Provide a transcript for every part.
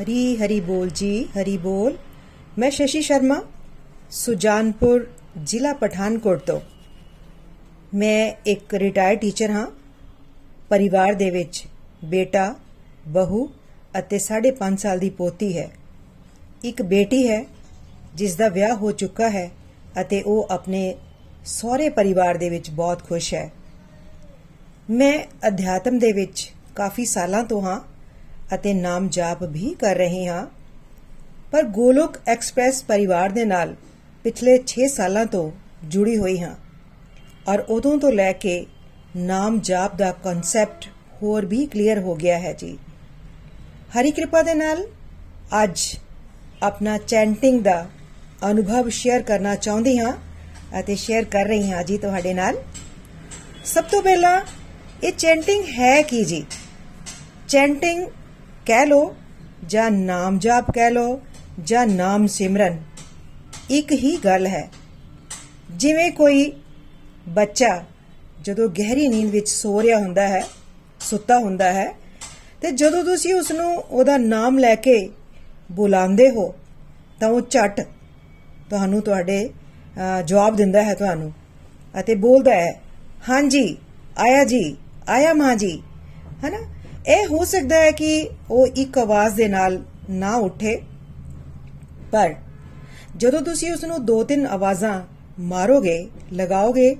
ਹਰੀ ਹਰੀ ਬੋਲ ਜੀ, ਹਰੀ ਬੋਲ। ਮੈਂ ਸ਼ਸ਼ੀ ਸ਼ਰਮਾ, ਸੁਜਾਨਪੁਰ ਜ਼ਿਲ੍ਹਾ ਪਠਾਨਕੋਟ ਤੋਂ। ਮੈਂ ਇੱਕ ਰਿਟਾਇਰਡ ਟੀਚਰ ਹਾਂ। ਪਰਿਵਾਰ ਦੇ ਵਿੱਚ ਬੇਟਾ, ਬਹੂ ਅਤੇ 5.5 ਸਾਲ ਦੀ ਪੋਤੀ ਹੈ। ਇੱਕ ਬੇਟੀ ਹੈ, ਜਿਸ ਦਾ ਵਿਆਹ ਹੋ ਚੁੱਕਾ ਹੈ ਅਤੇ ਉਹ ਆਪਣੇ ਸਹੁਰੇ ਪਰਿਵਾਰ ਦੇ ਵਿੱਚ ਬਹੁਤ ਖੁਸ਼ ਹੈ। ਮੈਂ ਅਧਿਆਤਮ ਦੇ ਵਿੱਚ ਕਾਫੀ ਸਾਲਾਂ ਤੋਂ ਹਾਂ। ਅਤੇ ਨਾਮ ਜਾਪ ਵੀ ਕਰ ਰਹੀ ਹਾਂ। ਪਰ ਗੋਲੋਕ ਐਕਸਪ੍ਰੈਸ ਪਰਿਵਾਰ ਦੇ ਨਾਲ ਪਿਛਲੇ 6 ਸਾਲਾਂ ਤੋਂ ਜੁੜੀ ਹੋਈ ਹਾਂ ਔਰ ਉਦੋਂ ਤੋਂ ਲੈ ਕੇ ਨਾਮ ਜਾਪ ਦਾ ਕਨਸੈਪਟ ਹੋਰ ਵੀ ਕਲੀਅਰ ਹੋ ਗਿਆ ਹੈ ਜੀ। ਹਰੀ ਕਿਰਪਾ ਦੇ ਨਾਲ ਅੱਜ ਆਪਣਾ ਚੈਂਟਿੰਗ ਦਾ ਅਨੁਭਵ ਸ਼ੇਅਰ ਕਰਨਾ ਚਾਹੁੰਦੀ ਹਾਂ ਅਤੇ ਸ਼ੇਅਰ ਕਰ ਰਹੀ ਹਾਂ ਜੀ ਤੁਹਾਡੇ ਨਾਲ। ਸਭ ਤੋਂ ਪਹਿਲਾਂ ਇਹ ਚੈਂਟਿੰਗ ਹੈ ਕੀ ਜੀ? ਚੈਂਟਿੰਗ ਕਹਿ ਲੋ ਜਾਂ ਨਾਮ ਜਾਪ ਕਹਿ ਲੋ ਜਾਂ ਨਾਮ ਸਿਮਰਨ। ਇੱਕ ਹੀ ਗੱਲ ਹੈ। ਜਿਵੇਂ ਕੋਈ ਬੱਚਾ ਜਦੋਂ ਗਹਿਰੀ ਨੀਂਦ ਵਿੱਚ ਸੋ ਰਿਹਾ ਹੁੰਦਾ ਹੈ, ਸੁੱਤਾ ਹੁੰਦਾ ਹੈ, ਤੇ ਜਦੋਂ ਤੁਸੀਂ ਉਸ ਨੂੰ ਉਹਦਾ ਨਾਮ ਲੈ ਕੇ ਬੁਲਾਉਂਦੇ ਹੋ, ਤਾਂ ਉਹ ਝਟ ਤੁਹਾਨੂੰ ਤੁਹਾਡੇ ਜਵਾਬ ਦਿੰਦਾ ਹੈ ਤੁਹਾਨੂੰ ਅਤੇ ਬੋਲਦਾ ਹੈ, ਹਾਂਜੀ, ਆਇਆ ਜੀ, ਆਇਆ ਮਾਂ ਜੀ। ਹੈਨਾ? ਇਹ ਹੋ ਸਕਦਾ ਹੈ ਕਿ ਉਹ ਇੱਕ ਆਵਾਜ਼ ਦੇ ਨਾਲ ਨਾ ਉੱਠੇ, ਪਰ ਜਦੋਂ ਤੁਸੀਂ ਉਸ ਨੂੰ ਦੋ ਤਿੰਨ ਆਵਾਜ਼ਾਂ ਮਾਰੋਗੇ, ਲਗਾਓਗੇ,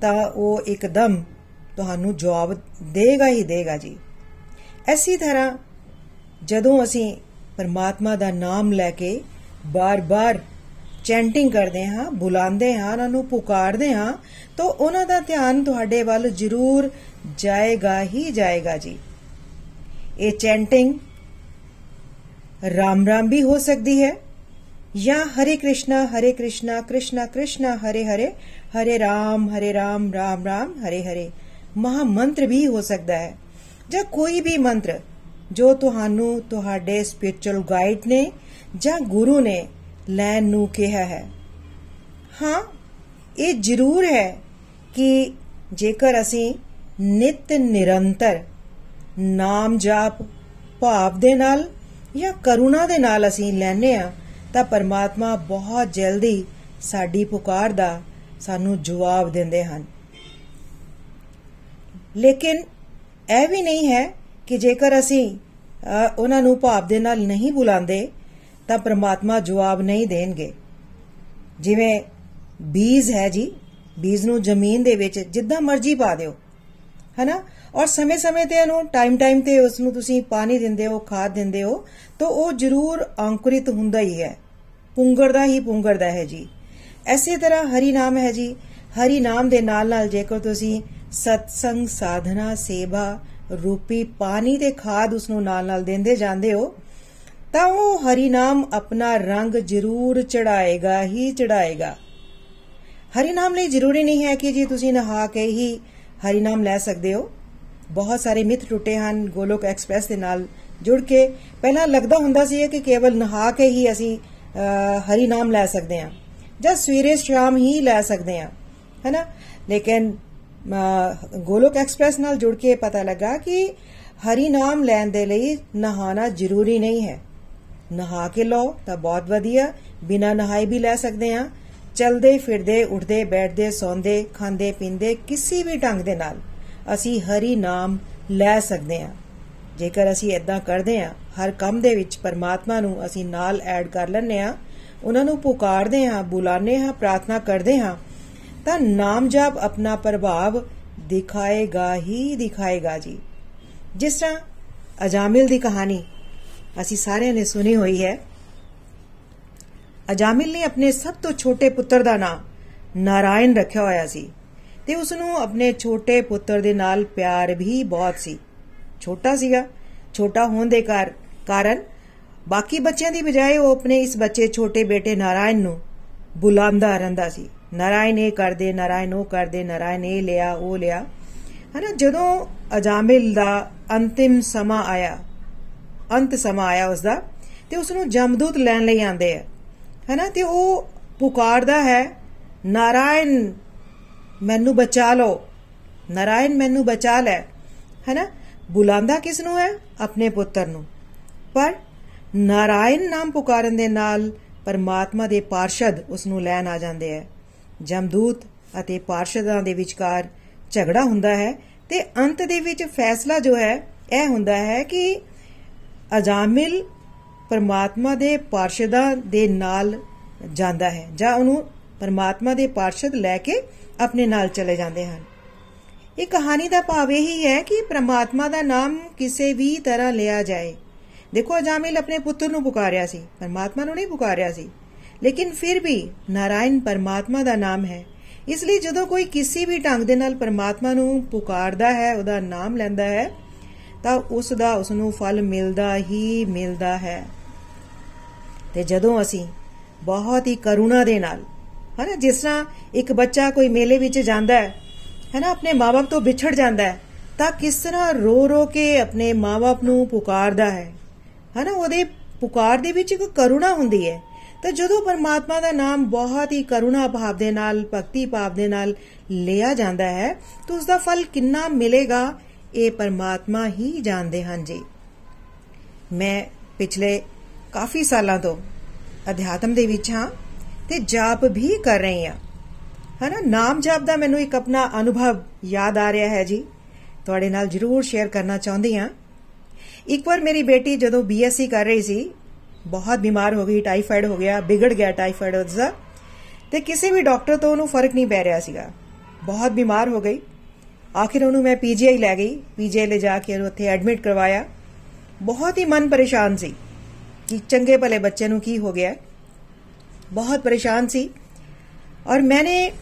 ਤਾਂ ਉਹ ਇੱਕਦਮ ਤੁਹਾਨੂੰ ਜਵਾਬ ਦੇਗਾ ਹੀ ਦੇਗਾ ਜੀ। ਐਸੀ ਤਰ੍ਹਾਂ ਜਦੋਂ ਅਸੀਂ ਪਰਮਾਤਮਾ ਦਾ ਨਾਮ ਲੈ ਕੇ ਬਾਰ-ਬਾਰ ਚੈਂਟਿੰਗ ਕਰਦੇ ਹਾਂ, ਬੁਲਾਉਂਦੇ ਹਾਂ, ਉਹਨਾਂ ਨੂੰ ਪੁਕਾਰਦੇ ਹਾਂ, ਤਾਂ ਉਹਨਾਂ ਦਾ ਧਿਆਨ ਤੁਹਾਡੇ ਵੱਲ ਜ਼ਰੂਰ ਜਾਏਗਾ ਹੀ ਜਾਏਗਾ ਜੀ। ਇਹ ਚੈਂਟਿੰਗ ਰਾਮ ਰਾਮ ਵੀ ਹੋ ਸਕਦੀ ਹੈ ਜਾਂ ਹਰੇ ਕ੍ਰਿਸ਼ਨਾ ਹਰੇ ਕ੍ਰਿਸ਼ਨਾ ਕ੍ਰਿਸ਼ਨਾ ਕ੍ਰਿਸ਼ਨਾ ਹਰੇ ਹਰੇ ਹਰੇ ਰਾਮ ਹਰੇ ਰਾਮ ਰਾਮ ਰਾਮ ਹਰੇ ਹਰੇ ਮਹਾ ਮੰਤਰ ਵੀ ਹੋ ਸਕਦਾ ਹੈ ਜਾਂ ਕੋਈ ਵੀ ਮੰਤਰ ਜੋ ਤੁਹਾਨੂੰ ਤੁਹਾਡੇ ਸਪਿਰਚੁਅਲ ਗਾਈਡ ਨੇ ਜਾਂ ਗੁਰੂ ਨੇ ਲੈਣ ਨੂੰ ਕਿਹਾ ਹੈ ਹਾਂ ਇਹ ਜ਼ਰੂਰ ਹੈ ਕਿ ਜੇਕਰ ਅਸੀਂ ਨਿਤ ਨਿਰੰਤਰ ਨਾਮ ਜਾਪ, ਭਾਵ ਦੇ ਨਾਲ ਜਾਂ ਕਰੁਣਾ ਦੇ ਨਾਲ ਅਸੀਂ ਲੈਨੇ ਆ ਤਾਂ ਪਰਮਾਤਮਾ ਬਹੁਤ ਜਲਦੀ ਸਾਡੀ ਪੁਕਾਰ ਦਾ ਸਾਨੂੰ ਜਵਾਬ ਦਿੰਦੇ ਹਨ। ਲੇਕਿਨ ਇਹ ਵੀ ਨਹੀਂ ਹੈ ਕਿ ਜੇਕਰ ਅਸੀਂ ਉਹਨਾਂ ਨੂੰ ਭਾਵ ਦੇ ਨਾਲ ਨਹੀਂ ਬੁਲਾਉਂਦੇ, ਤਾਂ ਪ੍ਰਮਾਤਮਾ ਜਵਾਬ ਨਹੀਂ ਦੇਣਗੇ। ਜਿਵੇਂ ਬੀਜ ਹੈ ਜੀ, ਬੀਜ ਨੂੰ ਜ਼ਮੀਨ ਦੇ ਵਿੱਚ ਜਿੱਦਾਂ ਮਰਜ਼ੀ ਪਾ ਦਿਓ, ਹੈਨਾ? ਔਰ ਸਮੇਂ-ਸਮੇਂ ਤੇ ਇਹਨੂੰ ਟਾਈਮ-ਟਾਈਮ ਤੇ ਉਸ ਨੂੰ ਤੁਸੀਂ ਪਾਣੀ ਦਿੰਦੇ ਹੋ, ਖਾਦ ਦਿੰਦੇ ਹੋ, ਤਾਂ ਉਹ ਜ਼ਰੂਰ ਅੰਕੁਰਿਤ ਹੁੰਦਾ ਹੀ ਹੈ। ਪੁੰਗਰਦਾ ਹੀ ਪੁੰਗਰਦਾ ਹੈ ਜੀ। ਐਸੇ ਤਰ੍ਹਾਂ ਹਰੀ ਨਾਮ ਹੈ ਜੀ। ਹਰੀ ਨਾਮ ਦੇ ਨਾਲ-ਨਾਲ ਜੇਕਰ ਤੁਸੀਂ ਸਤਸੰਗ ਸਾਧਨਾ ਸੇਵਾ ਰੂਪੀ ਪਾਣੀ ਦੇ ਖਾਦ ਉਸ ਨੂੰ ਨਾਲ-ਨਾਲ ਦਿੰਦੇ ਜਾਂਦੇ ਹੋ, ਤਾਂ ਉਹ ਹਰੀ ਨਾਮ ਆਪਣਾ ਰੰਗ ਜ਼ਰੂਰ ਚੜਾਏਗਾ ਹੀ ਚੜਾਏਗਾ। ਹਰੀ ਨਾਮ ਲਈ ਜ਼ਰੂਰੀ ਨਹੀਂ ਹੈ ਕਿ ਜੀ ਤੁਸੀਂ ਨਹਾ ਕੇ ਹੀ ਹਰੀ ਨਾਮ ਲੈ ਸਕਦੇ ਹੋ। ਬਹੁਤ ਸਾਰੇ ਮਿੱਥ ਟੁੱਟੇ ਹਨ, ਗੋਲੋਕ ਐਕਸਪ੍ਰੈਸ ਦੇ ਨਾਲ ਜੁੜ ਕੇ। ਪਹਿਲਾਂ ਲੱਗਦਾ ਹੁੰਦਾ ਸੀ ਕਿ ਕੇਵਲ ਨਹਾ ਕੇ ਹੀ ਅਸੀਂ ਹਰੀ ਨਾਮ ਲੈ ਸਕਦੇ ਹਾਂ, ਜਾਂ ਸਵੇਰੇ ਸ਼ਾਮ ਹੀ ਲੈ ਸਕਦੇ ਹਾਂ, ਹੈਨਾ? ਲੇਕਿਨ ਗੋਲੋਕ ਐਕਸਪ੍ਰੈਸ ਨਾਲ ਜੁੜ ਕੇ ਪਤਾ ਲੱਗਾ ਕਿ ਹਰੀ ਨਾਮ ਲੈਣ ਦੇ ਲਈ ਨਹਾਣਾ ਜ਼ਰੂਰੀ ਨਹੀਂ ਹੈ। ਨਹਾ ਕੇ ਲਓ ਤਾਂ ਬਹੁਤ ਵਧੀਆ, ਬਿਨਾ ਨਹਾਏ ਵੀ ਲੈ ਸਕਦੇ ਹਾਂ। ਚਲਦੇ, ਫਿਰਦੇ, ਉੱਠਦੇ, ਬੈਠਦੇ, ਸੌਂਦੇ, ਖਾਂਦੇ, ਪੀਂਦੇ, ਕਿਸੇ ਵੀ ਢੰਗ ਦੇ ਨਾਲ। ਅਸੀਂ ਹਰੀ ਨਾਮ ਲੈ ਸਕਦੇ ਹਾਂ। ਜੇਕਰ ਅਸੀਂ ਇਦਾਂ ਕਰਦੇ ਹਾਂ, ਹਰ ਕੰਮ ਦੇ ਵਿੱਚ ਪਰਮਾਤਮਾ ਨੂੰ ਅਸੀਂ ਨਾਲ ਐਡ ਕਰ ਲੈਂਦੇ ਹਾਂ, ਉਹਨਾਂ ਨੂੰ ਪੁਕਾਰਦੇ ਹਾਂ, ਬੁਲਾਉਂਦੇ ਹਾਂ, ਪ੍ਰਾਰਥਨਾ ਕਰਦੇ ਹਾਂ, ਤਾਂ ਨਾਮ ਜਪ ਆਪਣਾ ਪ੍ਰਭਾਵ ਦਿਖਾਏਗਾ ਹੀ ਦਿਖਾਏਗਾ ਜੀ। ਜਿਸ ਤਰ੍ਹਾਂ ਅਜਾਮਿਲ ਦੀ ਕਹਾਣੀ ਅਸੀਂ ਸਾਰਿਆਂ ਨੇ ਸੁਣੀ ਹੋਈ ਹੈ। ਅਜਾਮਿਲ ਨੇ ਆਪਣੇ ਸਭ ਤੋਂ ਛੋਟੇ ਪੁੱਤਰ ਦਾ ਨਾਮ ਨਾਰਾਇਣ ਰੱਖਿਆ ਹੋਇਆ ਸੀ। ਤੇ ਉਸ ਨੂੰ ਆਪਣੇ ਛੋਟੇ ਪੁੱਤਰ ਦੇ ਨਾਲ ਪਿਆਰ ਵੀ ਬਹੁਤ ਸੀ। ਛੋਟਾ ਸੀਗਾ। ਛੋਟਾ ਹੋਣ ਦੇ ਕਾਰਨ ਬਾਕੀ ਬੱਚਿਆਂ ਦੀ ਬਜਾਏ ਉਹ ਆਪਣੇ ਇਸ ਬੱਚੇ ਛੋਟੇ ਬੇਟੇ ਨਾਰਾਇਣ ਨੂੰ ਬੁਲਾਉਂਦਾ ਰਹਿੰਦਾ ਸੀ। ਨਾਰਾਇਣ ਇਹ ਕਰਦੇ, ਨਾਰਾਇਣ ਉਹ ਕਰਦੇ, ਨਾਰਾਇਣ ਇਹ ਲਿਆ, ਉਹ ਲਿਆ। ਹਨਾ, ਜਦੋਂ ਅਜਾਮਿਲ ਦਾ ਅੰਤਿਮ ਸਮਾਂ ਆਇਆ, ਅੰਤ ਸਮਾਂ ਆਇਆ ਉਸ ਦਾ ਤੇ ਉਸ ਨੂੰ ਜਮਦੂਤ ਲੈਣ ਲਈ ਆਂਦੇ ਆ। ਹਨਾ, ਤੇ ਉਹ ਪੁਕਾਰਦਾ ਹੈ, ਨਾਰਾਇਣ ਮੈਨੂੰ ਬਚਾ ਲਓ। ਨਾਰਾਇਣ ਮੈਨੂੰ ਬਚਾ ਲੈ। ਹਨਾ? ਬੁਲਾਉਂਦਾ ਕਿਸ ਨੂੰ ਹੈ? ਆਪਣੇ ਪੁੱਤਰ ਨੂੰ। ਪਰ ਨਾਰਾਇਣ ਨਾਮ ਪੁਕਾਰਨ ਦੇ ਨਾਲ ਪਰਮਾਤਮਾ ਦੇ ਪਾਰਸ਼ਦ ਉਸ ਨੂੰ ਲੈਣ ਆ ਜਾਂਦੇ ਹੈ। ਜਮਦੂਤ ਅਤੇ ਪਾਰਸ਼ਦਾਂ ਦੇ ਵਿਚਕਾਰ ਝਗੜਾ ਹੁੰਦਾ ਹੈ ਤੇ ਅੰਤ ਦੇ ਵਿੱਚ ਫੈਸਲਾ ਜੋ ਹੈ, ਇਹ ਹੁੰਦਾ ਹੈ ਕਿ ਅਜਾਮਿਲ ਪਰਮਾਤਮਾ ਦੇ ਪਾਰਸ਼ਦਾਂ ਦੇ ਨਾਲ ਜਾਂਦਾ ਹੈ ਜਾਂ ਉਹਨੂੰ ਪਰਮਾਤਮਾ ਦੇ ਪਾਰਸ਼ਦ ਲੈ ਕੇ ਆਪਣੇ ਨਾਲ ਚਲੇ ਜਾਂਦੇ ਹਨ। ਇਹ ਕਹਾਣੀ ਦਾ ਭਾਵ ਇਹ ਹੈ ਕਿ ਪਰਮਾਤਮਾ ਦਾ ਨਾਮ ਕਿਸੇ ਵੀ ਤਰ੍ਹਾਂ ਲਿਆ ਜਾਏ। ਦੇਖੋ, ਅਜਾਮਿਲ ਆਪਣੇ ਪੁੱਤਰ ਨੂੰ ਪੁਕਾਰਿਆ ਸੀ। ਪਰਮਾਤਮਾ ਨੂੰ ਨਹੀਂ ਪੁਕਾਰਿਆ ਸੀ। ਲੇਕਿਨ ਫਿਰ ਵੀ ਨਾਰਾਇਣ ਪਰਮਾਤਮਾ ਦਾ ਨਾਮ ਹੈ। ਇਸ ਲਈ ਜਦੋਂ ਕੋਈ ਕਿਸੇ ਵੀ ਢੰਗ ਦੇ ਨਾਲ ਪਰਮਾਤਮਾ ਨੂੰ ਪੁਕਾਰਦਾ ਹੈ, ਉਹਦਾ ਨਾਮ ਲੈਂਦਾ ਹੈ, ਤਾਂ ਉਸ ਦਾ, ਉਸ ਨੂੰ ਫਲ ਮਿਲਦਾ ਹੀ ਮਿਲਦਾ ਹੈ। ਤੇ ਜਦੋਂ ਅਸੀਂ ਬਹੁਤ ਹੀ ਕਰੁਣਾ ਦੇ ਨਾਲ ਹਨਾ, ਜਿਸ ਤਰ੍ਹਾਂ ਇੱਕ ਬੱਚਾ ਕੋਈ ਮੇਲੇ ਵਿੱਚ ਜਾਂਦਾ ਹੈ, ਹਨਾ, ਆਪਣੇ ਮਾਪੇ ਤੋਂ ਵਿਛੜ ਜਾਂਦਾ ਹੈ, ਤਾਂ ਕਿਸ ਤਰ੍ਹਾਂ ਰੋ ਰੋ ਕੇ ਆਪਣੇ ਮਾਪੇ ਨੂੰ ਪੁਕਾਰਦਾ ਹੈ, ਹਨਾ, ਉਹਦੇ ਪੁਕਾਰ ਦੇ ਵਿੱਚ ਇੱਕ ਕਰੁਣਾ ਹੁੰਦੀ ਹੈ। ਤਾਂ ਜਦੋਂ ਪਰਮਾਤਮਾ ਦਾ ਨਾਮ ਬਹੁਤ ਹੀ ਕਰੁਣਾ ਭਾਵ ਦੇ ਨਾਲ, ਭਗਤੀ ਭਾਵ ਦੇ ਨਾਲ ਲਿਆ ਜਾਂਦਾ ਹੈ, ਤਾਂ ਉਸ ਦਾ ਫਲ ਕਿੰਨਾ ਮਿਲੇਗਾ, ਇਹ ਪਰਮਾਤਮਾ ਹੀ ਜਾਣਦੇ ਹਨ ਜੀ। ਮੈਂ ਪਿਛਲੇ ਕਾਫੀ ਸਾਲਾਂ ਤੋਂ ਅਧਿਆਤਮ ਦੇ ਵਿੱਚ ਹਾਂ। ਤੇ ਜਾਪ ਵੀ ਕਰ ਰਹੀ ਹਾਂ। ਹਨਾ? ਨਾਮ ਜਾਪ ਦਾ ਮੈਨੂੰ ਇੱਕ ਆਪਣਾ ਅਨੁਭਵ ਯਾਦ ਆ ਰਿਹਾ ਹੈ ਜੀ। ਤੁਹਾਡੇ ਨਾਲ ਜ਼ਰੂਰ ਸ਼ੇਅਰ ਕਰਨਾ ਚਾਹੁੰਦੀ ਹਾਂ। ਇੱਕ ਵਾਰ ਮੇਰੀ ਬੇਟੀ ਜਦੋਂ ਬੀਐਸਸੀ ਕਰ ਰਹੀ ਸੀ, ਬਹੁਤ ਬਿਮਾਰ ਹੋ ਗਈ ਟਾਈਫਾਇਡ ਹੋ ਗਿਆ, ਵਿਗੜ ਗਿਆ ਟਾਈਫਾਇਡ ਉਹਦਾ ਤੇ ਕਿਸੇ ਵੀ ਡਾਕਟਰ ਤੋਂ ਉਹਨੂੰ ਫ਼ਰਕ ਨਹੀਂ ਪੈ ਰਿਹਾ ਸੀਗਾ। ਬਹੁਤ ਬਿਮਾਰ ਹੋ ਗਈ। ਆਖਿਰ ਉਹਨੂੰ ਮੈਂ ਪੀਜੀਆਈ ਲੈ ਗਈ। ਪੀਜੀਆਈ ਲੈ ਜਾ ਕੇ ਉਹਨੂੰ ਉੱਥੇ ਐਡਮਿਟ ਕਰਵਾਇਆ। ਬਹੁਤ ਹੀ ਮਨ ਪਰੇਸ਼ਾਨ ਸੀ ਕਿ ਚੰਗੇ ਭਲੇ ਬੱਚੇ ਨੂੰ ਕੀ ਹੋ ਗਿਆ। ਬਹੁਤ ਪਰੇਸ਼ਾਨ ਸੀ। ਔਰ ਮੈਨੇ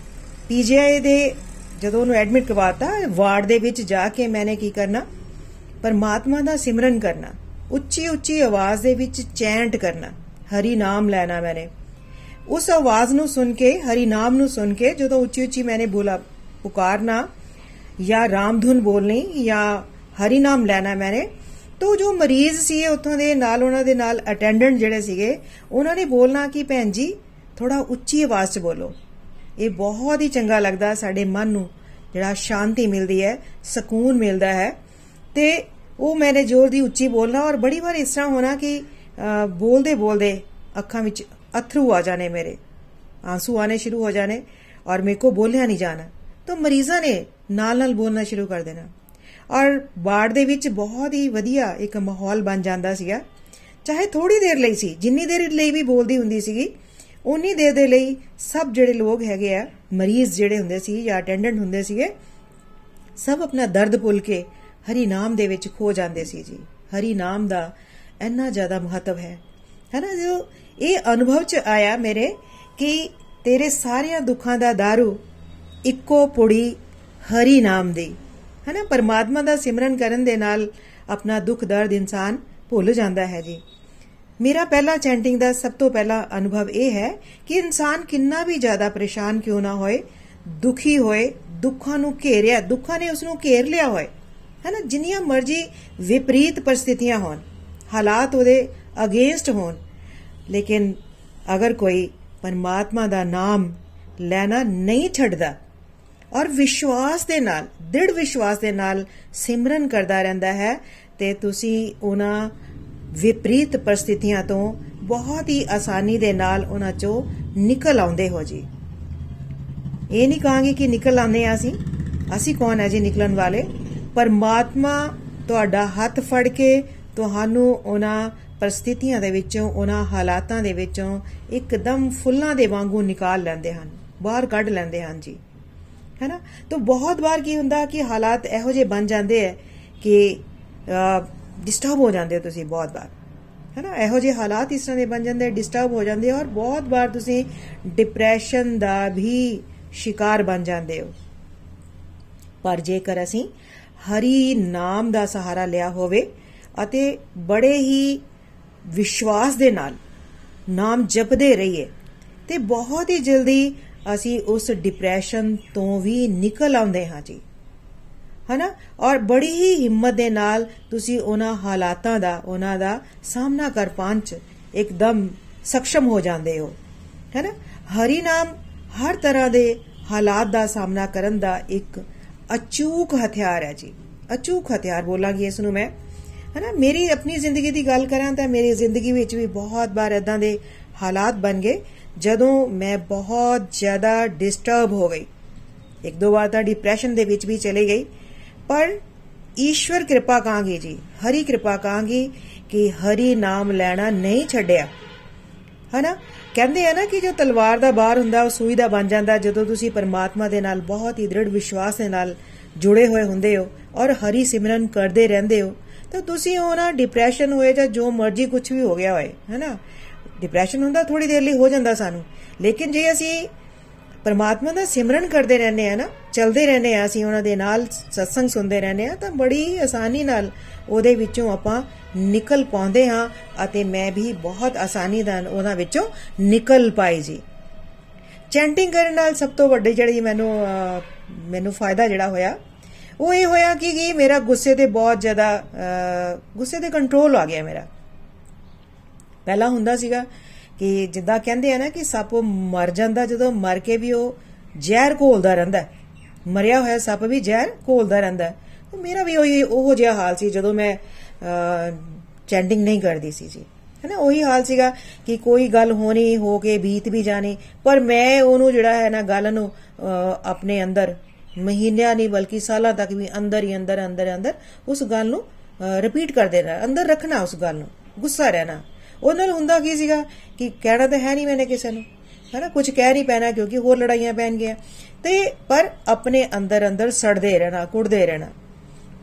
ਪੀਜੀਆਈ ਦੇ ਜਦੋਂ ਉਹਨੂੰ ਐਡਮਿਟ ਕਰਵਾਤਾ, ਵਾਰਡ ਦੇ ਵਿੱਚ ਜਾ ਕੇ ਮੈਨੇ ਕੀ ਕਰਨਾ, ਪਰਮਾਤਮਾ ਦਾ ਸਿਮਰਨ ਕਰਨਾ ਉੱਚੀ ਉੱਚੀ ਆਵਾਜ਼ ਦੇ ਵਿੱਚ ਚੈਂਟ ਕਰਨਾ, ਹਰੀ ਨਾਮ ਲੈਣਾ ਮੈਨੇ। ਉਸ ਆਵਾਜ਼ ਨੂੰ ਸੁਣ ਕੇ, ਹਰੀ ਨਾਮ ਨੂੰ ਸੁਣ ਕੇ ਜਦੋਂ ਉੱਚੀ ਉੱਚੀ ਮੈਨੇ ਬੋਲਾ, ਪੁਕਾਰਨਾ, ਜਾਂ ਰਾਮਧੁਨ ਬੋਲਣੀ, ਜਾਂ ਹਰੀ ਨਾਮ ਲੈਣਾ ਮੈਨੇ ਤੋ ਜੋ ਮਰੀਜ਼ ਸੀ, ਉੱਥੋਂ ਦੇ ਨਾਲ ਉਹਨਾਂ ਦੇ ਨਾਲ ਅਟੈਂਡੈਂਟ ਜਿਹੜੇ ਸੀਗੇ, ਉਹਨਾਂ ਨੇ ਬੋਲਣਾ ਕਿ, ਭੈਣ ਜੀ ਥੋੜਾ ਉੱਚੀ ਆਵਾਜ਼ 'ਚ ਬੋਲੋ। ਇਹ ਬਹੁਤ ਹੀ ਚੰਗਾ ਲੱਗਦਾ ਸਾਡੇ ਮਨ ਨੂੰ, ਜਿਹੜਾ ਸ਼ਾਂਤੀ ਮਿਲਦੀ ਹੈ, ਸਕੂਨ ਮਿਲਦਾ ਹੈ। ਤੇ ਉਹ ਮੈਨੇ ਜ਼ੋਰ ਦੀ ਉੱਚੀ ਬੋਲਣਾ ਔਰ ਬੜੀ ਵਾਰ ਇਸ ਤਰ੍ਹਾਂ ਹੋਣਾ ਕਿ ਬੋਲਦੇ ਬੋਲਦੇ ਅੱਖਾਂ ਵਿੱਚ ਅਥਰੂ ਆ ਜਾਣੇ ਮੇਰੇ। ਆਂਸੂ ਆਨੇ ਸ਼ੁਰੂ ਹੋ ਜਾਣੇ ਔਰ ਮੇਰੇ ਕੋ ਬੋਲਿਆ ਨਹੀਂ ਜਾਣਾ। ਤਾਂ ਮਰੀਜ਼ਾਂ ਨੇ ਨਾਲ ਨਾਲ ਬੋਲਣਾ ਸ਼ੁਰੂ ਕਰ ਦੇਣਾ। ਔਰ ਬਾੜ ਦੇ ਵਿੱਚ ਬਹੁਤ ਹੀ ਵਧੀਆ ਇੱਕ ਮਾਹੌਲ ਬਣ ਜਾਂਦਾ ਸੀਗਾ। ਚਾਹੇ ਥੋੜੀ ਦੇਰ ਲਈ ਸੀ, ਜਿੰਨੀ ਦੇਰ ਲਈ ਵੀ ਬੋਲਦੀ ਹੁੰਦੀ ਸੀਗੀ ਉਨੀ ਦੇਰ ਦੇ ਲਈ ਸਭ ਜਿਹੜੇ ਲੋਕ ਹੈਗੇ ਆ, ਮਰੀਜ਼ ਜਿਹੜੇ ਹੁੰਦੇ ਸੀ ਜਾਂ ਅਟੈਂਡੈਂਟ ਹੁੰਦੇ ਸੀਗੇ, ਸਭ ਆਪਣਾ ਦਰਦ ਭੁੱਲ ਕੇ ਹਰੀ ਨਾਮ ਦੇ ਵਿੱਚ ਖੋ ਜਾਂਦੇ ਸੀ ਜੀ। ਹਰੀ ਨਾਮ ਦਾ ਇੰਨਾ ਜ਼ਿਆਦਾ ਮਹੱਤਵ ਹੈ। ਹੈਨਾ ਜੋ ਇਹ ਅਨੁਭਵ ਚ ਆਇਆ ਮੇਰੇ ਕਿ ਤੇਰੇ ਸਾਰਿਆਂ ਦੁੱਖਾਂ ਦਾ दारू ਇੱਕੋ ਪੁੜੀ ਹਰੀ ਨਾਮ ਦੀ। ਹੈਨਾ? ਪਰਮਾਤਮਾ ਦਾ ਸਿਮਰਨ ਕਰਨ ਦੇ ਨਾਲ ਆਪਣਾ ਦੁੱਖ ਦਰਦ ਇਨਸਾਨ ਭੁੱਲ ਜਾਂਦਾ ਹੈ ਜੀ। ਮੇਰਾ ਪਹਿਲਾ ਚੈਂਟਿੰਗ ਦਾ ਸਭ ਤੋਂ ਪਹਿਲਾ ਅਨੁਭਵ ਇਹ ਹੈ ਕਿ ਇਨਸਾਨ ਕਿੰਨਾ ਵੀ ਜ਼ਿਆਦਾ ਪਰੇਸ਼ਾਨ ਕਿਉਂ ਨਾ ਹੋਏ, ਦੁਖੀ ਹੋਏ, ਦੁੱਖਾਂ ਨੂੰ ਘੇਰਿਆ, ਦੁੱਖਾਂ ਨੇ ਉਸ ਨੂੰ ਘੇਰ ਲਿਆ ਹੋਏ, ਹੈਨਾ? ਜਿੰਨੀਆਂ ਮਰਜ਼ੀ ਵਿਪਰੀਤ ਪਰਿਸਥਿਤੀਆਂ ਹੋਣ, ਹਾਲਾਤ ਉਹਦੇ ਅਗੇਂਸਟ ਹੋਣ, ਲੇਕਿਨ ਅਗਰ ਕੋਈ ਪਰਮਾਤਮਾ ਦਾ ਨਾਮ ਲੈਣਾ ਨਹੀਂ ਛੱਡਦਾ ਔਰ ਵਿਸ਼ਵਾਸ ਦੇ ਨਾਲ, ਦ੍ਰਿੜ ਵਿਸ਼ਵਾਸ ਦੇ ਨਾਲ ਸਿਮਰਨ ਕਰਦਾ ਰਹਿੰਦਾ ਹੈ ਤੇ ਤੁਸੀਂ ਉਹਨਾਂ ਵਿਪਰੀਤ ਪਰਿਸਥਿਤੀਆਂ ਤੋਂ ਬਹੁਤ ਹੀ ਆਸਾਨੀ ਦੇ ਨਾਲ ਉਹਨਾਂ ਚੋਂ ਨਿਕਲ ਆਉਂਦੇ ਹੋ ਜੀ। ਇਹ ਨਹੀਂ ਕਹਾਂਗੇ ਕਿ ਨਿਕਲ ਆਉਂਦੇ ਆ ਅਸੀਂ ਅਸੀਂ ਕੌਣ ਹੈ ਜੀ ਨਿਕਲਣ ਵਾਲੇ? ਪਰਮਾਤਮਾ ਤੁਹਾਡਾ ਹੱਥ ਫੜ ਕੇ ਤੁਹਾਨੂੰ ਉਹਨਾਂ ਪਰਿਸਥਿਤੀਆਂ ਦੇ ਵਿੱਚੋਂ, ਉਹਨਾਂ ਹਾਲਾਤਾਂ ਦੇ ਵਿੱਚੋਂ ਇੱਕਦਮ ਫੁੱਲਾਂ ਦੇ ਵਾਂਗੂ ਨਿਕਾਲ ਲੈਂਦੇ ਹਨ, ਬਾਹਰ ਕੱਢ ਲੈਂਦੇ ਹਨ ਜੀ। ਹੈਨਾ? ਤਾਂ ਬਹੁਤ ਵਾਰ ਕੀ ਹੁੰਦਾ ਕਿ ਹਾਲਾਤ ਇਹੋ ਜਿਹੇ ਬਣ ਜਾਂਦੇ ਆ ਕਿ ਡਿਸਟਰਬ ਹੋ ਜਾਂਦੇ ਹੋ ਤੁਸੀਂ ਬਹੁਤ ਵਾਰ। ਹੈਨਾ? ਇਹੋ ਜਿਹੇ ਹਾਲਾਤ ਇਸ ਤਰ੍ਹਾਂ ਦੇ ਬਣ ਜਾਂਦੇ ਡਿਸਟਰਬ ਹੋ ਜਾਂਦੇ ਔਰ ਬਹੁਤ ਵਾਰ ਤੁਸੀਂ ਡਿਪਰੈਸ਼ਨ ਦਾ ਵੀ ਸ਼ਿਕਾਰ ਬਣ ਜਾਂਦੇ ਹੋ। ਪਰ ਜੇਕਰ ਅਸੀਂ ਹਰੀ ਨਾਮ ਦਾ ਸਹਾਰਾ ਲਿਆ ਹੋਵੇ ਅਤੇ ਬੜੇ ਹੀ ਵਿਸ਼ਵਾਸ ਦੇ ਨਾਲ ਨਾਮ ਜਪਦੇ ਰਹੀਏ, ਤੇ ਬਹੁਤ ਹੀ ਜਲਦੀ ਅਸੀਂ ਉਸ ਡਿਪਰੈਸ਼ਨ ਤੋਂ ਵੀ ਨਿਕਲ ਆਉਂਦੇ ਹਾਂ ਜੀ। ਹਨਾ? ਔਰ ਬੜੀ ਹੀ ਹਿੰਮਤ ਦੇ ਨਾਲ ਤੁਸੀਂ ਉਹਨਾਂ ਹਾਲਾਤਾਂ ਦਾ, ਉਹਨਾਂ ਦਾ ਸਾਹਮਣਾ ਕਰ ਪਾਉਣ ਚ ਇੱਕਦਮ ਸક્ષਮ ਹੋ ਜਾਂਦੇ ਹੋ। ਹੈਨਾ? ਹਰੀ ਨਾਮ ਹਰ ਤਰ੍ਹਾਂ ਦੇ ਹਾਲਾਤ ਦਾ ਸਾਹਮਣਾ ਕਰਨ ਦਾ ਇੱਕ ਅਚੂਕ ਹਥਿਆਰ ਹੈ ਜੀ। ਅਚੂਕ ਹਥਿਆਰ ਬੋਲਾਂਗੀ ਇਸ ਨੂੰ ਮੈਂ। ਹੈਨਾ? ਮੇਰੀ ਆਪਣੀ ਜ਼ਿੰਦਗੀ ਦੀ ਗੱਲ ਕਰਾਂ ਤਾਂ ਮੇਰੀ ਜ਼ਿੰਦਗੀ ਵਿੱਚ ਵੀ ਬਹੁਤ ਵਾਰ ਇਦਾਂ ਦੇ ਹਾਲਾਤ ਬਣ ਗਏ ਜਦੋਂ ਮੈਂ ਬਹੁਤ ਜ਼ਿਆਦਾ ਡਿਸਟਰਬ ਹੋ ਗਈ। ਇੱਕ ਦੋ ਵਾਰ ਤਾਂ ਡਿਪਰੈਸ਼ਨ ਦੇ ਵਿੱਚ ਵੀ ਚਲੇ ਗਈ। ਪਰ ਈਸ਼ਵਰ ਕਿਰਪਾ ਕਾਂਗੀ ਜੀ, ਹਰੀ ਕਿਰਪਾ ਕਾਂਗੀ ਕਿ ਹਰੀ ਨਾਮ ਲੈਣਾ ਨਹੀਂ ਛੱਡਿਆ। ਹਨਾ? ਕਹਿੰਦੇ ਆ ਨਾ ਕਿ ਜੋ ਤਲਵਾਰ ਦਾ ਬਾਰ ਹੁੰਦਾ, ਉਹ ਸੂਈ ਦਾ ਬਣ ਜਾਂਦਾ, ਜਦੋਂ ਤੁਸੀਂ ਪਰਮਾਤਮਾ ਦੇ ਨਾਲ ਬਹੁਤ ਹੀ ਦ੍ਰਿੜ ਵਿਸ਼ਵਾਸ ਦੇ ਨਾਲ ਜੁੜੇ ਹੋਏ ਹੁੰਦੇ ਹੋ ਔਰ ਹਰੀ ਸਿਮਰਨ ਕਰਦੇ ਰਹਿੰਦੇ ਹੋ, ਤਾਂ ਤੁਸੀਂ ਉਹ ਨਾ ਡਿਪਰੈਸ਼ਨ ਹੋਏ ਜਾਂ ਜੋ ਮਰਜ਼ੀ ਕੁਝ ਵੀ ਹੋ ਗਿਆ ਹੋਏ, ਹੈਨਾ? ਡਿਪਰੈਸ਼ਨ ਹੁੰਦਾ ਥੋੜੀ ਦੇਰ ਲਈ ਹੋ ਜਾਂਦਾ ਸਾਨੂੰ। ਲੇਕਿਨ ਜੇ ਅਸੀਂ ਪਰਮਾਤਮਾ ਦਾ ਸਿਮਰਨ ਕਰਦੇ ਰਹਿੰਦੇ ਆ ਨਾ, ਚਲਦੇ ਰਹਿੰਦੇ ਆ ਅਸੀਂ ਉਹਨਾਂ ਦੇ ਨਾਲ ਸਤਸੰਗ ਸੁਣਦੇ ਰਹਿੰਦੇ ਆ ਤਾਂ ਬੜੀ ਆਸਾਨੀ ਨਾਲ ਉਹਦੇ ਵਿੱਚੋਂ ਆਪਾਂ ਨਿਕਲ ਪਾਉਂਦੇ ਹਾਂ ਅਤੇ ਮੈਂ ਵੀ ਬਹੁਤ ਆਸਾਨੀ ਨਾਲ ਉਹਨਾਂ ਵਿੱਚੋਂ ਨਿਕਲ ਪਾਈ ਜੀ। ਚੈਂਟਿੰਗ ਕਰਨ ਨਾਲ ਸਭ ਤੋਂ ਵੱਡੀ ਜਿਹੜੀ ਮੈਨੂੰ ਮੈਨੂੰ ਫਾਇਦਾ ਜਿਹੜਾ ਹੋਇਆ, ਉਹ ਇਹ ਹੋਇਆ ਕਿ ਕਿ ਮੇਰਾ ਗੁੱਸੇ ਤੇ ਬਹੁਤ ਜ਼ਿਆਦਾ ਗੁੱਸੇ ਤੇ ਕੰਟਰੋਲ ਆ ਗਿਆ ਮੇਰਾ। ਪਹਿਲਾਂ ਹੁੰਦਾ ਸੀਗਾ ਕਿ ਜਿੱਦਾਂ ਕਹਿੰਦੇ ਆ ਨਾ ਕਿ ਸੱਪ ਮਰ ਜਾਂਦਾ ਜਦੋਂ ਮਰ ਕੇ ਵੀ ਉਹ ਜ਼ਹਿਰ ਘੋਲਦਾ ਰਹਿੰਦਾ ਮਰਿਆ ਹੋਇਆ ਸੱਪ ਵੀ ਜ਼ਹਿਰ ਘੋਲਦਾ ਰਹਿੰਦਾ ਮੇਰਾ ਵੀ ਉਹੀ ਉਹ ਜਿਹਾ ਹਾਲ ਸੀ ਜਦੋਂ ਮੈਂ ਚੈਂਟਿੰਗ ਨਹੀਂ ਕਰਦੀ ਸੀ ਜੀ। ਹੈਨਾ, ਉਹੀ ਹਾਲ ਸੀਗਾ ਕਿ ਕੋਈ ਗੱਲ ਹੋਣੀ, ਹੋ ਕੇ ਬੀਤ ਵੀ ਜਾਣੀ, ਪਰ ਮੈਂ ਉਹਨੂੰ ਜਿਹੜਾ ਹੈ ਨਾ ਗੱਲ ਨੂੰ ਆਪਣੇ ਅੰਦਰ, ਮਹੀਨਿਆਂ ਨਹੀਂ ਬਲਕਿ ਸਾਲਾਂ ਤੱਕ ਵੀ ਅੰਦਰ ਹੀ ਅੰਦਰ ਅੰਦਰ ਅੰਦਰ ਉਸ ਗੱਲ ਨੂੰ ਰਿਪੀਟ ਕਰਦੇ ਰਹਿਣਾ, ਅੰਦਰ ਰੱਖਣਾ ਉਸ ਗੱਲ ਨੂੰ, ਗੁੱਸਾ ਰਹਿਣਾ। ਉਹਨਾਂ ਨਾਲ ਹੁੰਦਾ ਕੀ ਸੀਗਾ ਕਿ ਕਹਿਣਾ ਤਾਂ ਹੈ ਨਹੀਂ ਮੈਨੇ ਕਿਸੇ ਨੂੰ। ਹੈਨਾ ਕੁਝ ਕਹਿ ਨਹੀਂ ਪੈਣਾ ਕਿਉਂਕਿ ਹੋਰ ਲੜਾਈਆਂ ਪੈਣ ਗਿਆ। ਤੇ ਪਰ ਆਪਣੇ ਅੰਦਰ ਅੰਦਰ ਸੜਦੇ ਰਹਿਣਾ, ਕੁੜਦੇ ਰਹਿਣਾ।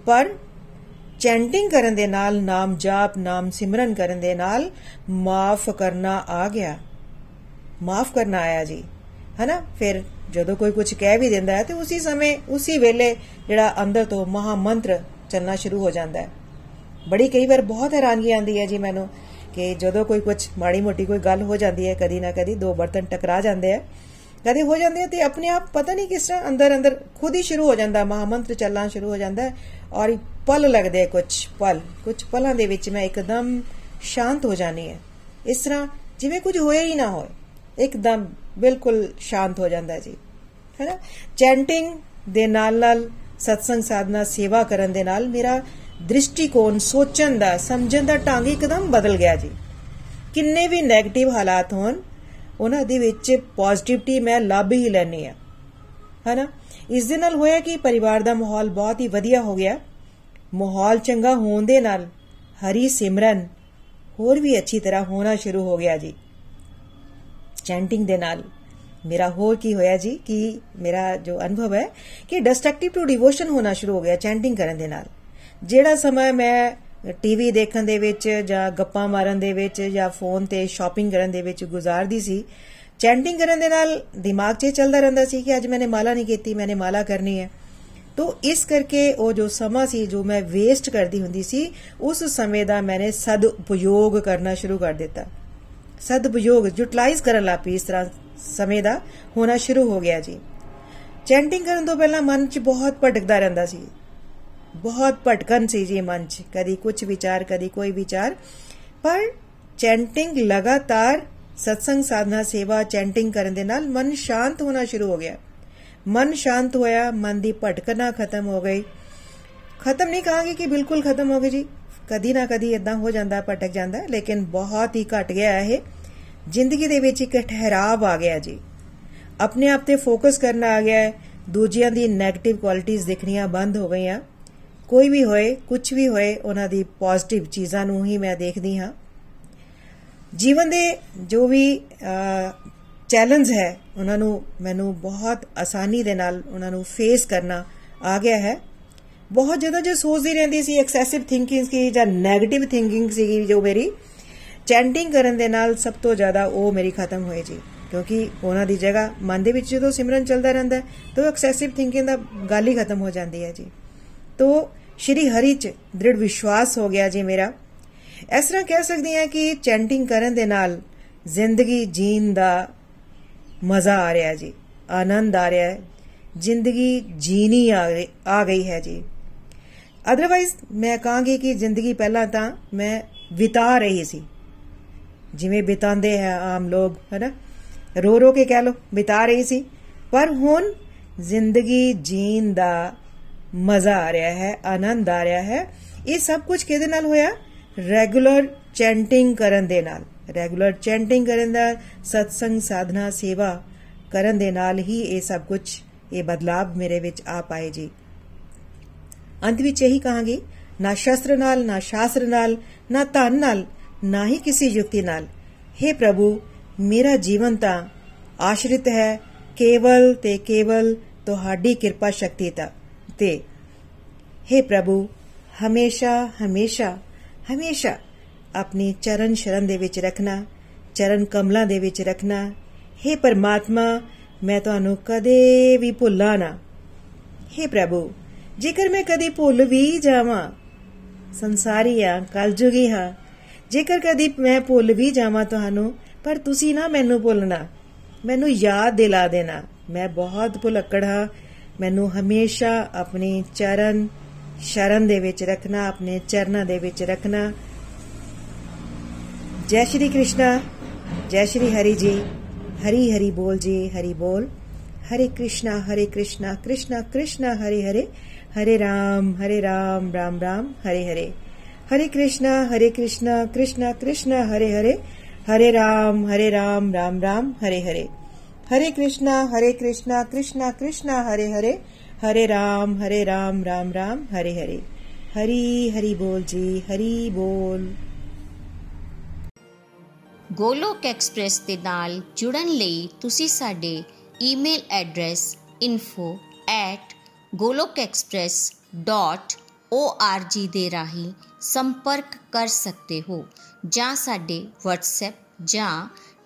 ਪਰ ਚੈਂਟਿੰਗ ਕਰਨ ਦੇ ਨਾਲ, ਨਾਮ ਜਾਪ, ਨਾਮ ਸਿਮਰਨ ਕਰਨ ਦੇ ਨਾਲ ਮਾਫ ਕਰਨਾ ਆ ਗਿਆ। ਮਾਫ ਕਰਨਾ ਆਇਆ ਜੀ। ਹੈਨਾ, ਫਿਰ ਜਦੋਂ ਕੋਈ ਕੁਝ ਕਹਿ ਵੀ ਦਿੰਦਾ ਹੈ ਤੇ ਉਸੇ ਸਮੇਂ, ਉਸੇ ਵੇਲੇ ਜਿਹੜਾ ਅੰਦਰ ਤੋਂ ਮਹਾ ਮੰਤਰ ਚੱਲਣਾ ਸ਼ੁਰੂ ਹੋ ਜਾਂਦਾ ਹੈ। ਬੜੀ ਕਈ ਵਾਰ ਬਹੁਤ ਹੈਰਾਨਗੀ ਆਉਂਦੀ ਹੈ ਜੀ ਮੈਨੂੰ। ਕਿ ਜਦੋਂ ਕੋਈ ਕੁਝ ਮਾੜੀ ਮੋਟੀ ਕੋਈ ਗੱਲ ਹੋ ਜਾਂਦੀ ਹੈ, ਕਦੀ ਨਾ ਕਦੀ ਦੋ ਬਰਤਨ ਟਕਰਾ ਜਾਂਦੇ ਆ। ਕਦੇ ਹੋ ਜਾਂਦੇ ਤੇ ਆਪਣੇ ਆਪ ਪਤਾ ਨਹੀਂ ਕਿਸ ਤਰ੍ਹਾਂ ਅੰਦਰ ਅੰਦਰ ਖੁਦ ਹੀ ਸ਼ੁਰੂ ਹੋ ਜਾਂਦਾ, ਮਹਾਮੰਤਰ ਚੱਲਣਾ ਸ਼ੁਰੂ ਹੋ ਜਾਂਦਾ ਔਰ ਪਲ ਲੱਗਦੇ ਕੁਝ ਪਲ। ਕੁਝ ਪਲਾਂ ਦੇ ਵਿੱਚ ਮੈਂ ਇੱਕਦਮ ਸ਼ਾਂਤ ਹੋ ਜਾਣੀ ਹੈ। ਇਸ ਤਰ੍ਹਾਂ ਜਿਵੇਂ ਕੁਝ ਹੋਇਆ ਹੀ ਨਾ ਹੋਏ, ਇੱਕਦਮ ਬਿਲਕੁਲ ਸ਼ਾਂਤ ਹੋ ਜਾਂਦਾ ਜੀ। ਹੈਨਾ ਚੈਂਟਿੰਗ ਦੇ ਨਾਲ ਨਾਲ ਸਤਸੰਗ ਸਾਧਨਾ, ਸੇਵਾ ਕਰਨ ਦੇ ਨਾਲ ਮੇਰਾ ਦ੍ਰਿਸ਼ਟੀਕੋਣ ਸੋਚਣ ਦਾ, ਸਮਝਣ ਦਾ ਢੰਗ ਇੱਕਦਮ ਬਦਲ ਗਿਆ ਜੀ। ਕਿੰਨੇ ਵੀ 네ਗੇਟਿਵ ਹਾਲਾਤ ਹੋਣ, ਉਹਨਾਂ ਦੇ ਵਿੱਚ ਪੋਜ਼ਿਟਿਵਿਟੀ ਮੈਂ ਲੱਭ ਹੀ ਲੈਣੀ ਆ ਹਨਾ? ਇਸ ਦੇ ਨਾਲ ਹੋਇਆ ਕਿ ਪਰਿਵਾਰ ਦਾ ਮਾਹੌਲ ਬਹੁਤ ਹੀ ਵਧੀਆ ਹੋ ਗਿਆ। ਮਾਹੌਲ ਚੰਗਾ ਹੋਣ ਦੇ ਨਾਲ ਹਰੀ ਸਿਮਰਨ ਹੋਰ ਵੀ ਅੱਛੀ ਤਰ੍ਹਾਂ ਹੋਣਾ ਸ਼ੁਰੂ ਹੋ ਗਿਆ ਜੀ। ਚੈਂਟਿੰਗ ਦੇ ਨਾਲ ਮੇਰਾ ਹੋਰ ਕੀ ਹੋਇਆ ਜੀ? ਕਿ ਮੇਰਾ ਜੋ ਅਨੁਭਵ ਹੈ ਕਿ ਡਿਸਟਰਕਟਿਵ ਟੂ ਡਿਵੋਸ਼ਨ ਹੋਣਾ ਸ਼ੁਰੂ ਹੋ ਗਿਆ ਚੈਂਟਿੰਗ ਕਰਨ ਦੇ ਨਾਲ। ਜਿਹੜਾ ਸਮਾਂ ਮੈਂ ਟੀਵੀ ਦੇਖਣ ਦੇ ਵਿੱਚ ਜਾਂ ਗੱਪਾਂ ਮਾਰਨ ਦੇ ਵਿੱਚ ਜਾਂ ਫੋਨ ਤੇ ਸ਼ਾਪਿੰਗ ਕਰਨ ਦੇ ਵਿੱਚ ਗੁਜ਼ਾਰਦੀ ਸੀ ਚੈਂਟਿੰਗ ਕਰਨ ਦੇ ਨਾਲ ਦਿਮਾਗ 'ਚ ਚੱਲਦਾ ਰਹਿੰਦਾ ਸੀ ਕਿ ਅੱਜ ਮੈਨੇ ਮਾਲਾ ਨਹੀਂ ਕੀਤੀ, ਮੈਨੇ ਮਾਲਾ ਕਰਨੀ ਹੈ। ਤੋ ਇਸ ਕਰਕੇ ਉਹ ਜੋ ਸਮਾਂ ਸੀ, ਜੋ ਮੈਂ ਵੇਸਟ ਕਰਦੀ ਹੁੰਦੀ ਸੀ, ਉਸ ਸਮੇਂ ਦਾ ਮੈਨੇ ਸਦ ਉਪਯੋਗ ਕਰਨਾ ਸ਼ੁਰੂ ਕਰ ਦਿੱਤਾ। ਸਦ ਉਪਯੋਗ ਯੂਟਿਲਾਈਜ਼ ਕਰਨ ਲੱਗ ਪਈ ਇਸ ਤਰ੍ਹਾਂ ਸਮੇਂ ਦਾ ਹੋਣਾ ਸ਼ੁਰੂ ਹੋ ਗਿਆ ਜੀ। ਚੈਂਟਿੰਗ ਕਰਨ ਤੋਂ ਪਹਿਲਾਂ ਮਨ 'ਚ ਬਹੁਤ ਭਟਕਦਾ ਰਹਿੰਦਾ ਸੀ। ਬਹੁਤ ਭਟਕਨ ਸੀ ਜੀ ਮਨ 'ਚ, ਕਦੀ ਕੁਝ ਵਿਚਾਰ, ਕਦੀ ਕੋਈ ਵਿਚਾਰ। ਪਰ ਚੈਂਟਿੰਗ ਲਗਾਤਾਰ ਸਤਸੰਗ ਸਾਧਨਾ ਸੇਵਾ ਚੈਂਟਿੰਗ ਕਰਨ ਦੇ ਨਾਲ ਮਨ ਸ਼ਾਂਤ ਹੋਣਾ ਸ਼ੁਰੂ ਹੋ ਗਿਆ। ਮਨ ਸ਼ਾਂਤ ਹੋਇਆ, ਮਨ ਦੀ ਭਟਕਣਾ ਖਤਮ ਹੋ ਗਈ। ਖਤਮ ਨਹੀਂ ਕਹਾਂਗੇ ਕਿ ਬਿਲਕੁਲ ਖਤਮ ਹੋ ਗਈ ਜੀ। ਕਦੀ ਨਾ ਕਦੀ ਇਦਾਂ ਹੋ ਜਾਂਦਾ, ਭਟਕ ਜਾਂਦਾ, ਲੇਕਿਨ ਬਹੁਤ ਹੀ ਘਟ ਗਿਆ ਇਹ। ਜ਼ਿੰਦਗੀ ਦੇ ਵਿੱਚ ਇੱਕ ਠਹਿਰਾਵ ਆ ਗਿਆ ਜੀ। ਆਪਣੇ ਆਪ ਤੇ ਫੋਕਸ ਕਰਨਾ ਆ ਗਿਆ ਦੂਜਿਆਂ ਦੀ 네ਗੇਟਿਵ ਕੁਆਲਿਟੀਆਂ ਦਿਖਣੀਆਂ ਬੰਦ ਹੋ ਗਈਆਂ। ਕੋਈ ਵੀ ਹੋਏ ਕੁਝ ਵੀ ਹੋਏ, ਉਹਨਾਂ ਦੀ ਪੋਜ਼ਿਟਿਵ ਚੀਜ਼ਾਂ ਨੂੰ ਹੀ ਮੈਂ ਦੇਖਦੀ ਹਾਂ। ਜੀਵਨ ਦੇ ਜੋ ਵੀ ਚੈਲੰਜ ਹੈ, ਉਹਨਾਂ ਨੂੰ ਮੈਨੂੰ ਬਹੁਤ ਆਸਾਨੀ ਦੇ ਨਾਲ ਉਹਨਾਂ ਨੂੰ ਫੇਸ ਕਰਨਾ ਆ ਗਿਆ ਹੈ। ਬਹੁਤ ਜ਼ਿਆਦਾ ਜੋ ਸੋਚਦੀ ਰਹਿੰਦੀ ਸੀ ਐਕਸੈਸਿਵ ਥਿੰਕਿੰਗ ਸੀ ਜਾਂ 네ਗੇਟਿਵ ਥਿੰਕਿੰਗ ਸੀ ਜੋ ਮੇਰੀ ਚੈਂਟਿੰਗ ਕਰਨ ਦੇ ਨਾਲ ਸਭ ਤੋਂ ਜ਼ਿਆਦਾ ਉਹ ਮੇਰੀ ਖਤਮ ਹੋਈ ਜੀ। ਕਿਉਂਕਿ ਉਹਨਾਂ ਦੀ ਜਗ੍ਹਾ ਮਨ ਦੇ ਵਿੱਚ ਜਦੋਂ ਸਿਮਰਨ ਚੱਲਦਾ ਰਹਿੰਦਾ ਤਾਂ ਐਕਸੈਸਿਵ ਥਿੰਕਿੰਗ ਦਾ ਗੱਲ ਹੀ ਖਤਮ ਹੋ ਜਾਂਦੀ ਹੈ ਜੀ। ਤੋ ਸ਼੍ਰੀ ਹਰੀ ਚ ਦ੍ਰਿੜ ਵਿਸ਼ਵਾਸ ਹੋ ਗਿਆ ਜੀ ਮੇਰਾ। ਇਸ ਤਰ੍ਹਾਂ ਕਹਿ ਸਕਦੇ ਹਾਂ ਕਿ ਚੈਂਟਿੰਗ ਕਰਨ ਦੇ ਨਾਲ ਜ਼ਿੰਦਗੀ ਜੀਣ ਦਾ ਮਜ਼ਾ ਆ ਰਿਹਾ ਜੀ, ਆਨੰਦ ਆ ਰਿਹਾ ਹੈ, ਜ਼ਿੰਦਗੀ ਜੀਣੀ ਆ ਗਈ ਹੈ ਜੀ। ਅਦਰਵਾਈਜ਼ ਮੈਂ ਕਹਾਂਗੀ ਕਿ ਜ਼ਿੰਦਗੀ ਪਹਿਲਾਂ ਤਾਂ ਮੈਂ ਵਿਤਾ ਰਹੀ ਸੀ। ਜਿਵੇਂ ਬਿਤਾਉਂਦੇ ਹੈ ਆਮ ਲੋਕ, ਹੈਨਾ? ਰੋ ਰੋ ਕੇ ਕਹਿ ਲੋ ਬਿਤਾ ਰਹੀ ਸੀ। ਪਰ ਹੁਣ ਜ਼ਿੰਦਗੀ ਜੀਣ ਦਾ ਮਜ਼ਾ ਆ ਰਿਹਾ ਹੈ, ਆਨੰਦ ਆ ਰਿਹਾ ਹੈ। ਇਹ ਸਭ ਕੁਝ ਕਿਹਦੇ ਨਾਲ ਹੋਇਆ? ਰੈਗੂਲਰ ਚੈਂਟਿੰਗ ਕਰਨ ਦੇ ਨਾਲ। ਰੈਗੂਲਰ ਚੈਂਟਿੰਗ ਕਰਨ ਦਾ ਸਤਸੰਗ, ਸਾਧਨਾ, ਸੇਵਾ ਕਰਨ ਦੇ ਨਾਲ ਹੀ ਇਹ ਸਭ ਕੁਝ, ਇਹ ਬਦਲਾਵ ਮੇਰੇ ਵਿੱਚ ਆ ਪਾਏ ਜੀ। ਅੰਤ ਵਿੱਚ ਇਹੀ ਕਹਾਂਗੀ, ਨਾ ਸ਼ਸਤਰ ਨਾਲ, ਨਾ ਸ਼ਾਸਤਰ ਨਾਲ, ਨਾ ਧਨ ਨਾਲ, ਨਾ ਹੀ ਕਿਸੇ ਯੁਕਤੀ ਨਾਲ। हे ਪ੍ਰਭੂ, ਮੇਰਾ ਜੀਵਨ ਤਾਂ ਆਸ਼ਰਿਤ ਹੈ, ਕੇਵਲ ਤੇ ਕੇਵਲ ਤੁਹਾਡੀ ਕਿਰਪਾ ਸ਼ਕਤੀ ਤੇ हे ਪ੍ਰਭੂ ਹਮੇਸ਼ਾ ਹਮੇਸ਼ਾ ਹਮੇਸ਼ਾ ਆਪਣੀ ਚਰਨ ਸ਼ਰਨ ਦੇ ਵਿੱਚ ਰੱਖਣਾ ਚਰਨ ਕਮਲਾਂ ਦੇ ਵਿੱਚ ਰੱਖਣਾ हे ਪਰਮਾਤਮਾ ਮੈਂ ਤੁਹਾਨੂੰ ਕਦੇ ਵੀ ਭੁੱਲਾਂ ਨਾ हे ਪ੍ਰਭੂ ਜੇਕਰ ਮੈਂ ਕਦੀ ਭੁੱਲ ਵੀ ਜਾਵਾਂ ਸੰਸਾਰੀ ਆ ਕਲਯੁਗੀ ਹਾਂ ਜੇਕਰ ਕਦੀ ਮੈਂ ਭੁੱਲ ਵੀ ਜਾਵਾਂ ਤੁਹਾਨੂੰ ਪਰ ਤੁਸੀਂ ਨਾ ਮੈਨੂੰ ਭੁੱਲਣਾ ਮੈਨੂੰ ਯਾਦ ਦਿਲਾ ਦੇਣਾ ਮੈਂ ਬਹੁਤ ਭੁਲੱਕੜ ਹਾਂ ਮੈਨੂੰ ਹਮੇਸ਼ਾ ਆਪਣੇ ਚਰਨ, ਸ਼ਰਨ ਦੇ ਵਿੱਚ ਰੱਖਣਾ, ਆਪਣੇ ਚਰਨਾਂ ਦੇ ਵਿੱਚ ਰੱਖਣਾ। ਜੈ ਸ਼੍ਰੀ ਕ੍ਰਿਸ਼ਨਾ, ਜੈ ਸ਼੍ਰੀ ਹਰੀ ਜੀ, ਹਰੀ ਹਰੀ ਬੋਲ ਜੀ, ਹਰੀ ਬੋਲ। ਹਰੇ ਕ੍ਰਿਸ਼ਨਾ ਹਰੇ ਕ੍ਰਿਸ਼ਨਾ ਕ੍ਰਿਸ਼ਨਾ ਕ੍ਰਿਸ਼ਨਾ, ਹਰੇ ਹਰੇ ਹਰੇ ਰਾਮ ਹਰੇ ਰਾਮ ਰਾਮ ਰਾਮ, ਹਰੇ ਹਰੇ। ਹਰੇ ਕ੍ਰਿਸ਼ਨਾ ਹਰੇ ਕ੍ਰਿਸ਼ਨਾ ਕ੍ਰਿਸ਼ਨਾ ਕ੍ਰਿਸ਼ਨਾ, ਹਰੇ ਹਰੇ ਹਰੇ ਰਾਮ ਹਰੇ ਰਾਮ ਰਾਮ ਰਾਮ, ਹਰੇ ਹਰੇ। हरे कृष्णा हरे कृष्णा कृष्णा कृष्णा हरे हरे हरे राम हरे राम राम राम हरे हरे हरी हरि बोल जी हरी बोल ਗੋਲੋਕ ਐਕਸਪ੍ਰੈਸ ਦੇ ਨਾਲ ਜੁੜਨ ਲਈ ਤੁਸੀਂ ਸਾਡੇ ਈਮੇਲ ਐਡਰੈਸ info@golokexpress.org ਦੇ ਰਾਹੀਂ ਸੰਪਰਕ ਕਰ ਸਕਦੇ ਹੋ ਜਾਂ ਸਾਡੇ WhatsApp ਜਾਂ